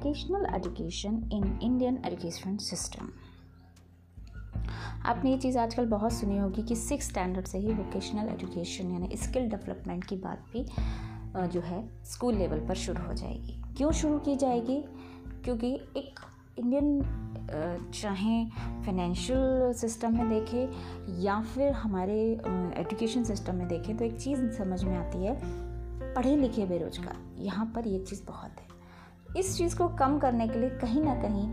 Vocational education in Indian education system आपने ये चीज़ आजकल बहुत सुनी होगी कि सिक्स स्टैंडर्ड से ही वोकेशनल एजुकेशन यानी स्किल डेवलपमेंट की बात भी जो है स्कूल लेवल पर शुरू हो जाएगी। क्यों शुरू की जाएगी? क्योंकि एक इंडियन चाहे फाइनेंशियल सिस्टम में देखें या फिर हमारे एजुकेशन सिस्टम में देखें तो एक चीज़ समझ में आती है, पढ़े लिखे बेरोजगार। यहाँ पर ये चीज़ बहुत है। इस चीज़ को कम करने के लिए कहीं ना कहीं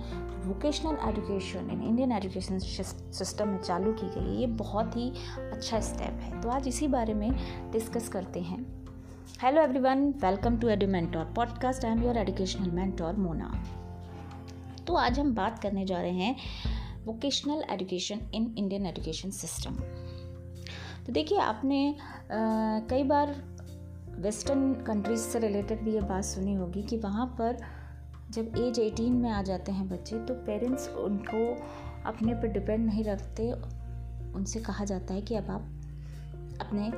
vocational education in Indian education system में चालू की गई है। ये बहुत ही अच्छा स्टेप है। तो आज इसी बारे में डिस्कस करते हैं। Hello everyone welcome to Edu Mentor podcast I am your educational mentor Mona तो आज हम बात करने जा रहे हैं vocational education in Indian education system तो देखिए आपने आ, कई बार वेस्टर्न कंट्रीज़ से रिलेटेड भी ये बात सुनी होगी कि वहाँ पर जब एज 18 में आ जाते हैं बच्चे तो पेरेंट्स उनको अपने पर डिपेंड नहीं रखते। उनसे कहा जाता है कि अब आप अपने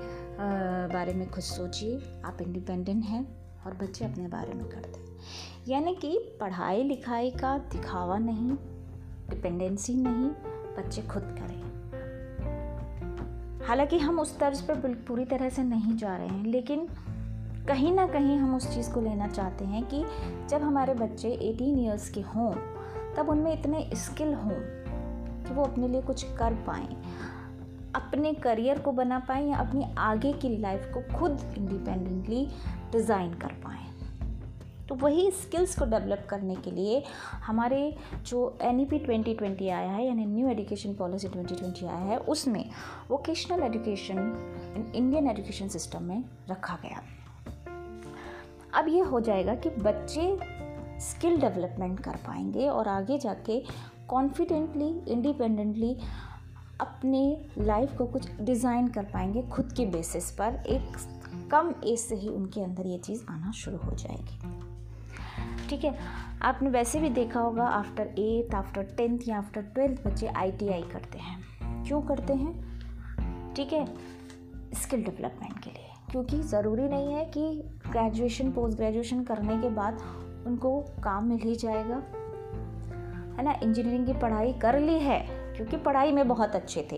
बारे में खुद सोचिए। आप इंडिपेंडेंट हैं और बच्चे अपने बारे में करते हैं। यानी कि पढ़ाई लिखाई का दिखावा नहीं डिपेंडेंसी नहीं, बच्चे खुद करें। हालाँकि हम उस तर्ज पर पूरी तरह से नहीं जा रहे हैं, लेकिन कहीं ना कहीं हम उस चीज़ को लेना चाहते हैं कि जब हमारे बच्चे 18 इयर्स के हों, तब उनमें इतने स्किल हों कि वो अपने लिए कुछ कर पाएँ। अपने करियर को बना पाएँ या अपनी आगे की लाइफ को खुद इंडिपेंडेंटली डिज़ाइन कर पाएँ। तो वही स्किल्स को डेवलप करने के लिए हमारे जो N E P twenty twenty आया है, यानी new education policy twenty twenty आया है, उसमें vocational education Indian education system में रखा गया। अब ये हो जाएगा कि बच्चे स्किल डेवलपमेंट कर पाएँगे और आगे जाके कॉन्फिडेंटली इंडिपेंडेंटली अपने लाइफ को कुछ डिज़ाइन कर पाएँगे खुद के बेसिस पर। एक कम एज से ही उनके अंदर ये चीज़ आना शुरू हो जाएगी। ठीक है, आपने वैसे भी देखा होगा आफ्टर एट्थ आफ्टर टेंथ या आफ्टर ट्वेल्थ बच्चे आईटीआई करते हैं। क्यों करते हैं? ठीक है स्किल डेवलपमेंट के लिए। क्योंकि ज़रूरी नहीं है कि ग्रेजुएशन पोस्ट ग्रेजुएशन करने के बाद उनको काम मिल ही जाएगा। है ना? इंजीनियरिंग की पढ़ाई कर ली है, क्योंकि पढ़ाई में बहुत अच्छे थे।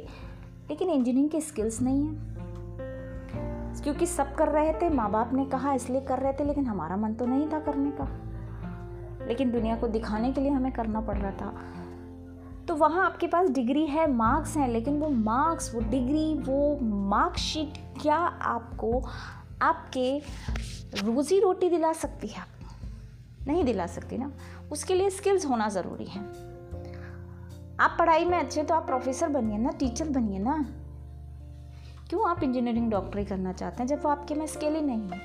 लेकिन इंजीनियरिंग के स्किल्स नहीं है। क्योंकि सब कर रहे थे माँ बाप ने कहा, इसलिए कर रहे थे, लेकिन हमारा मन तो नहीं था करने का। लेकिन दुनिया को दिखाने के लिए हमें करना पड़ रहा था। तो वहाँ आपके पास डिग्री है, मार्क्स हैं, लेकिन वो मार्क्स, वो डिग्री, वो मार्कशीट क्या आपको, आपके रोज़ी रोटी दिला सकती है? नहीं दिला सकती ना। उसके लिए स्किल्स होना ज़रूरी है। आप पढ़ाई में अच्छे तो आप प्रोफेसर बनिए ना टीचर बनिए ना। क्यों आप इंजीनियरिंग डॉक्टरी करना चाहते हैं जब वो आपके में स्किल ही नहीं है?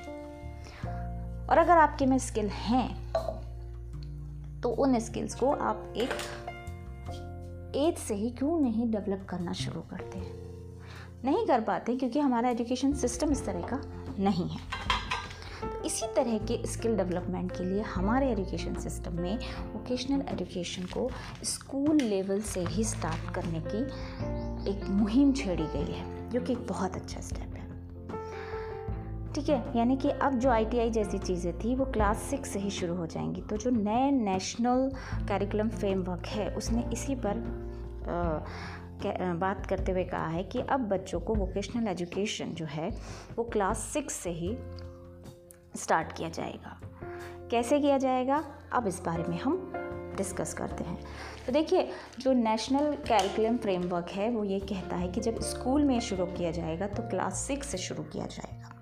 और अगर आपके में स्किल हैं तो उन स्किल्स को आप एक एज से ही क्यों नहीं डेवलप करना शुरू करते हैं? नहीं कर पाते क्योंकि हमारा एजुकेशन सिस्टम इस तरह का नहीं है। तो इसी तरह के स्किल डेवलपमेंट के लिए हमारे एजुकेशन सिस्टम में वोकेशनल एजुकेशन को स्कूल लेवल से ही स्टार्ट करने की एक मुहिम छेड़ी गई है, जो कि एक बहुत अच्छा स्टेप है। ठीक है, यानी कि अब जो आईटीआई जैसी चीज़ें थी, वो क्लास सिक्स से ही शुरू हो जाएँगी। तो जो नए नेशनल कैरिकुलम फ्रेमवर्क है, उसने इसी पर बात करते हुए कहा है कि अब बच्चों को वोकेशनल एजुकेशन जो है, वो क्लास सिक्स से ही स्टार्ट किया जाएगा। कैसे किया जाएगा? अब इस बारे में हम डिस्कस करते हैं। तो देखिए, जो नेशनल कैलकुलम फ्रेमवर्क है, वो ये कहता है कि जब स्कूल में शुरू किया जाएगा तो क्लास सिक्स से शुरू किया जाएगा।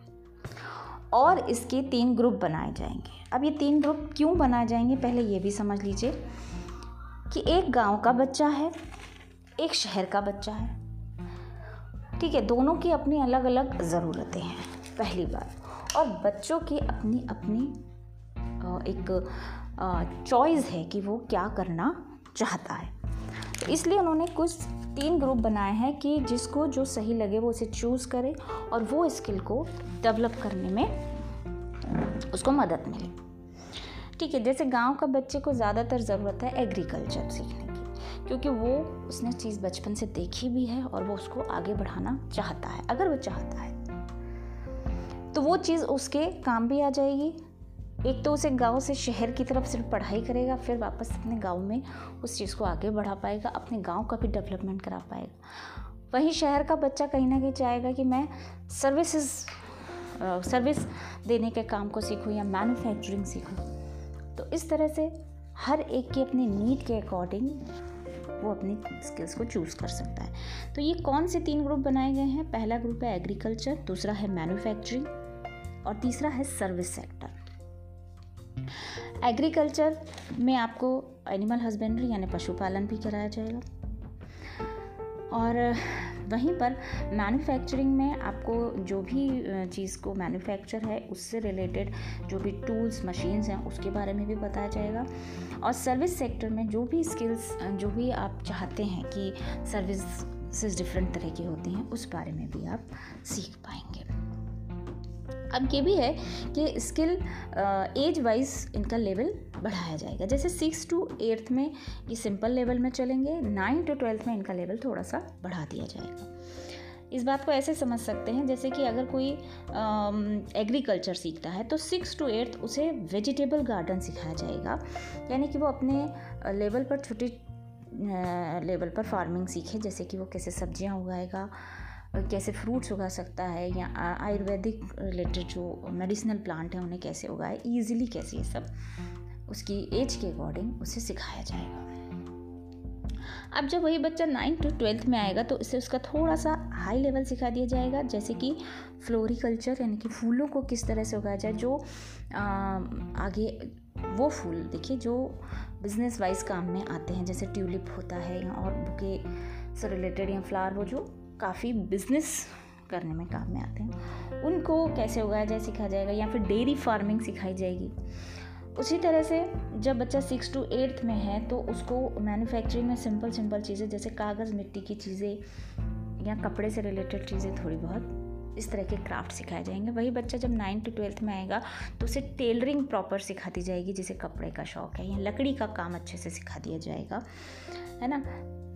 और इसके तीन ग्रुप बनाए जाएँगे। अब ये तीन ग्रुप क्यों बनाए जाएँगे? पहले ये भी समझ लीजिए कि एक गाँव का बच्चा है एक शहर का बच्चा है। ठीक है, दोनों की अपनी अलग अलग ज़रूरतें हैं, पहली बात। और बच्चों की अपनी अपनी एक चॉइस है कि वो क्या करना चाहता है। तो इसलिए उन्होंने कुछ तीन ग्रुप बनाए हैं कि जिसको जो सही लगे वो उसे चूज़ करे और वो स्किल को डेवलप करने में उसको मदद मिले। ठीक है, जैसे गाँव का बच्चे को ज़्यादातर ज़रूरत है एग्रीकल्चर सीखने क्योंकि वो उसने चीज़ बचपन से देखी भी है और वो उसको आगे बढ़ाना चाहता है, अगर वो चाहता है। तो वो चीज़ उसके काम भी आ जाएगी। एक तो उसे गाँव से शहर की तरफ़ सिर्फ़ पढ़ाई करेगा, फिर वापस अपने गाँव में उस चीज़ को आगे बढ़ा पाएगा, अपने गाँव का भी डेवलपमेंट करा पाएगा। वहीं शहर का बच्चा कहीं ना कहीं चाहेगा कि मैं सर्विसेज़ सर्विस देने के काम को सीखूँ या मैन्युफैक्चरिंग सीखूँ। तो इस तरह से हर एक की अपनी नीड के अकॉर्डिंग वो अपनी स्किल्स को चूज़ कर सकता है। तो ये कौन से तीन ग्रुप बनाए गए हैं? पहला ग्रुप है एग्रीकल्चर दूसरा है मैन्युफैक्चरिंग और तीसरा है सर्विस सेक्टर एग्रीकल्चर में आपको एनिमल हस्बेंड्री यानी पशुपालन भी कराया जाएगा। और वहीं पर मैन्युफैक्चरिंग में आपको जो भी चीज़ को मैन्युफैक्चर है, उससे रिलेटेड जो भी टूल्स मशीन्स हैं, उसके बारे में भी बताया जाएगा। और सर्विस सेक्टर में जो भी स्किल्स जो भी आप चाहते हैं कि सर्विस डिफरेंट तरह की होती हैं, उस बारे में भी आप सीख पाएँगे। अब ये भी है कि स्किल एज वाइज इनका लेवल बढ़ाया जाएगा। जैसे सिक्स टू एट्थ में ये सिंपल लेवल में चलेंगे नाइन टू ट्वेल्थ में इनका लेवल थोड़ा सा बढ़ा दिया जाएगा। इस बात को ऐसे समझ सकते हैं जैसे कि अगर कोई एग्रीकल्चर सीखता है तो सिक्स टू एट्थ उसे वेजिटेबल गार्डन सिखाया जाएगा। यानी कि वो अपने लेवल पर छोटी लेवल पर फ़ार्मिंग सीखे, जैसे कि वो कैसे सब्ज़ियाँ उगाएगा कैसे फ्रूट्स उगा सकता है या आयुर्वेदिक रिलेटेड जो मेडिसिनल प्लांट हैं उन्हें कैसे उगाए ईजिली कैसे ये सब उसकी एज के अकॉर्डिंग उसे सिखाया जाएगा। अब जब वही बच्चा नाइन्थ टू ट्वेल्थ में आएगा तो इसे उसका थोड़ा सा हाई लेवल सिखा दिया जाएगा जैसे कि फ्लोरिकल्चर यानी कि फूलों को किस तरह से उगाया जाए जो आ, आगे वो फूल देखिए जो बिज़नेस वाइज काम में आते हैं जैसे ट्यूलिप होता है या और बुके से रिलेटेड या फ्लावर वो जो काफ़ी बिज़नेस करने में काम में आते हैं। उनको कैसे उगाया जाए सिखाया जाएगा या फिर डेयरी फ़ार्मिंग सिखाई जाएगी। उसी तरह से जब बच्चा सिक्स टू एट्थ में है तो उसको मैन्युफैक्चरिंग में सिंपल सिंपल चीज़ें, जैसे कागज़ मिट्टी की चीज़ें या कपड़े से रिलेटेड चीज़ें थोड़ी बहुत, इस तरह के क्राफ्ट सिखाए जाएँगे। वही बच्चा जब नाइन टू ट्वेल्थ में आएगा तो उसे टेलरिंग प्रॉपर सिखाती जाएगी, जिसे कपड़े का शौक है या लकड़ी का काम अच्छे से सिखा दिया जाएगा। है ना?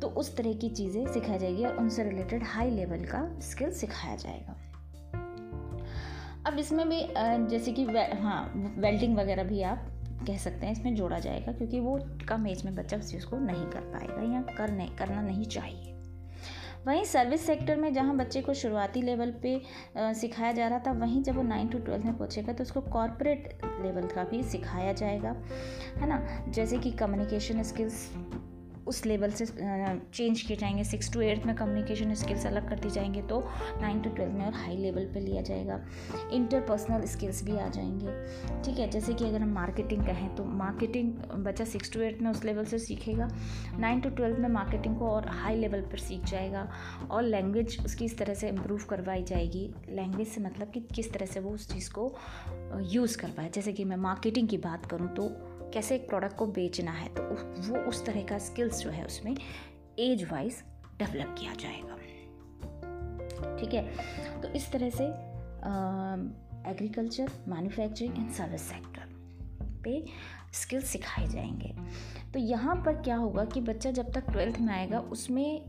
तो उस तरह की चीज़ें सिखाई जाएगी और उनसे रिलेटेड हाई लेवल का स्किल सिखाया जाएगा। अब इसमें भी जैसे कि वे, हाँ वेल्डिंग वगैरह भी आप कह सकते हैं इसमें जोड़ा जाएगा क्योंकि वो कम एज में बच्चा उस चीज़ को नहीं कर पाएगा या करने करना नहीं चाहिए। वहीं सर्विस सेक्टर में जहाँ बच्चे को शुरुआती लेवल पे सिखाया जा रहा था वहीं जब वो नाइन टू ट्वेल्थ में पहुँचेगा तो उसको कॉरपोरेट लेवल का भी सिखाया जाएगा है ना? जैसे कि कम्युनिकेशन स्किल्स उस लेवल से चेंज किए जाएँगे। सिक्स टू एट्थ में कम्युनिकेशन स्किल्स अलग कर दी जाएँगे तो नाइन टू ट्वेल्थ में और हाई लेवल पे लिया जाएगा। इंटरपर्सनल स्किल्स भी आ जाएँगे। ठीक है, जैसे कि अगर हम मार्केटिंग कहें तो मार्केटिंग बच्चा सिक्स टू एट्थ में उस लेवल से सीखेगा। नाइन टू ट्वेल्थ में मार्केटिंग को और हाई लेवल पर सीख जाएगा और लैंग्वेज उसकी इस तरह से इम्प्रूव करवाई जाएगी। लैंग्वेज से मतलब कि किस तरह से वो उस चीज़ को यूज़ कर पाए जैसे कि मैं मार्केटिंग की बात करूँ तो कैसे एक प्रोडक्ट को बेचना है तो वो उस तरह का स्किल्स जो है उसमें एज वाइज डेवलप किया जाएगा। ठीक है? तो इस तरह से agriculture manufacturing and service sector पे स्किल्स सिखाए जाएँगे। तो यहाँ पर क्या होगा कि बच्चा जब तक ट्वेल्थ में आएगा, उसमें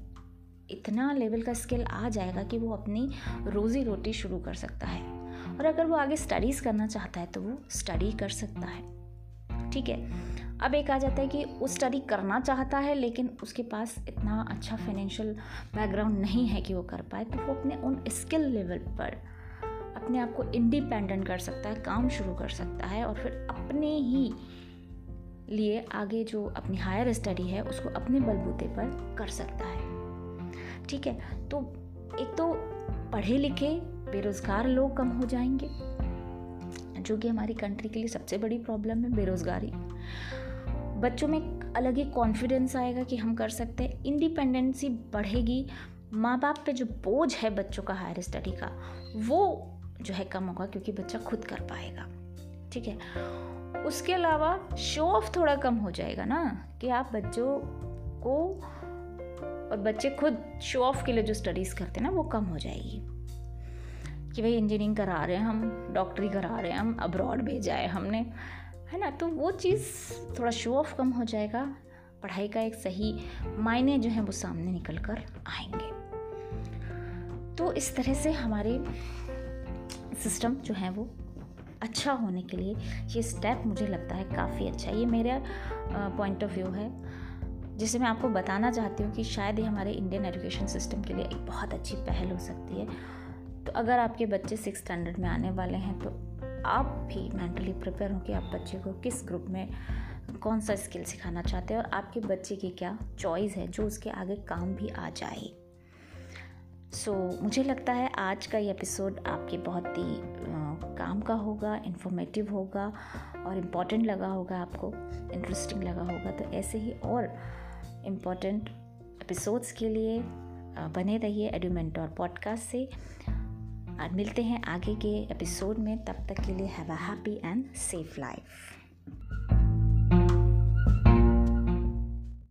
इतना लेवल का स्किल आ जाएगा कि वो अपनी रोज़ी रोटी शुरू कर सकता है। और अगर वो आगे स्टडीज़ करना चाहता है तो वो स्टडी कर सकता है। ठीक है। अब एक आ जाता है कि वो स्टडी करना चाहता है, लेकिन उसके पास इतना अच्छा फाइनेंशियल बैकग्राउंड नहीं है कि वो कर पाए तो वो अपने उन स्किल लेवल पर अपने आप को इंडिपेंडेंट कर सकता है, काम शुरू कर सकता है, और फिर अपने ही लिए आगे जो अपनी हायर स्टडी है, उसको अपने बलबूते पर कर सकता है। ठीक है तो एक तो पढ़े लिखे बेरोज़गार लोग कम हो जाएँगे जो कि हमारी कंट्री के लिए सबसे बड़ी प्रॉब्लम है, बेरोज़गारी। बच्चों में अलग ही कॉन्फिडेंस आएगा कि हम कर सकते हैं। इंडिपेंडेंसी बढ़ेगी। माँ बाप पे जो बोझ है बच्चों का हायर स्टडी का, वो जो है कम होगा क्योंकि बच्चा खुद कर पाएगा। ठीक है? उसके अलावा शो ऑफ़ थोड़ा कम हो जाएगा ना, कि आप बच्चों को और बच्चे खुद शो ऑफ़ के लिए जो स्टडीज़ करते हैं ना, वो कम हो जाएगी। कि भाई इंजीनियरिंग करा रहे हैं हम डॉक्टरी करा रहे हैं हम अब्रॉड भेजा है हमने, है ना? तो वो चीज़ थोड़ा शो ऑफ़ कम हो जाएगा। पढ़ाई का एक सही मायने जो है वो सामने निकल कर आएँगे। तो इस तरह से हमारे सिस्टम जो है वो अच्छा होने के लिए ये स्टेप मुझे लगता है काफ़ी अच्छा ये मेरा पॉइंट ऑफ़ व्यू है। जिसे मैं आपको बताना चाहती हूँ कि शायद ये हमारे इंडियन एजुकेशन सिस्टम के लिए एक बहुत अच्छी पहल हो सकती है। तो अगर आपके बच्चे सिक्स स्टैंडर्ड में आने वाले हैं तो आप भी मेंटली प्रिपेयर हो कि आप बच्चे को किस ग्रुप में कौन सा स्किल सिखाना चाहते हैं और आपके बच्चे की क्या चॉइस है जो उसके आगे काम भी आ जाए। सो so, मुझे लगता है आज का ये एपिसोड आपके बहुत ही काम का होगा इन्फॉर्मेटिव होगा और इंपॉर्टेंट लगा होगा आपको इंटरेस्टिंग लगा होगा। तो ऐसे ही और इंपॉर्टेंट एपिसोड्स के लिए बने रहिए एडुमेंटोर पॉडकास्ट से। मिलते हैं आगे के एपिसोड में, तब तक के लिए have a happy and safe life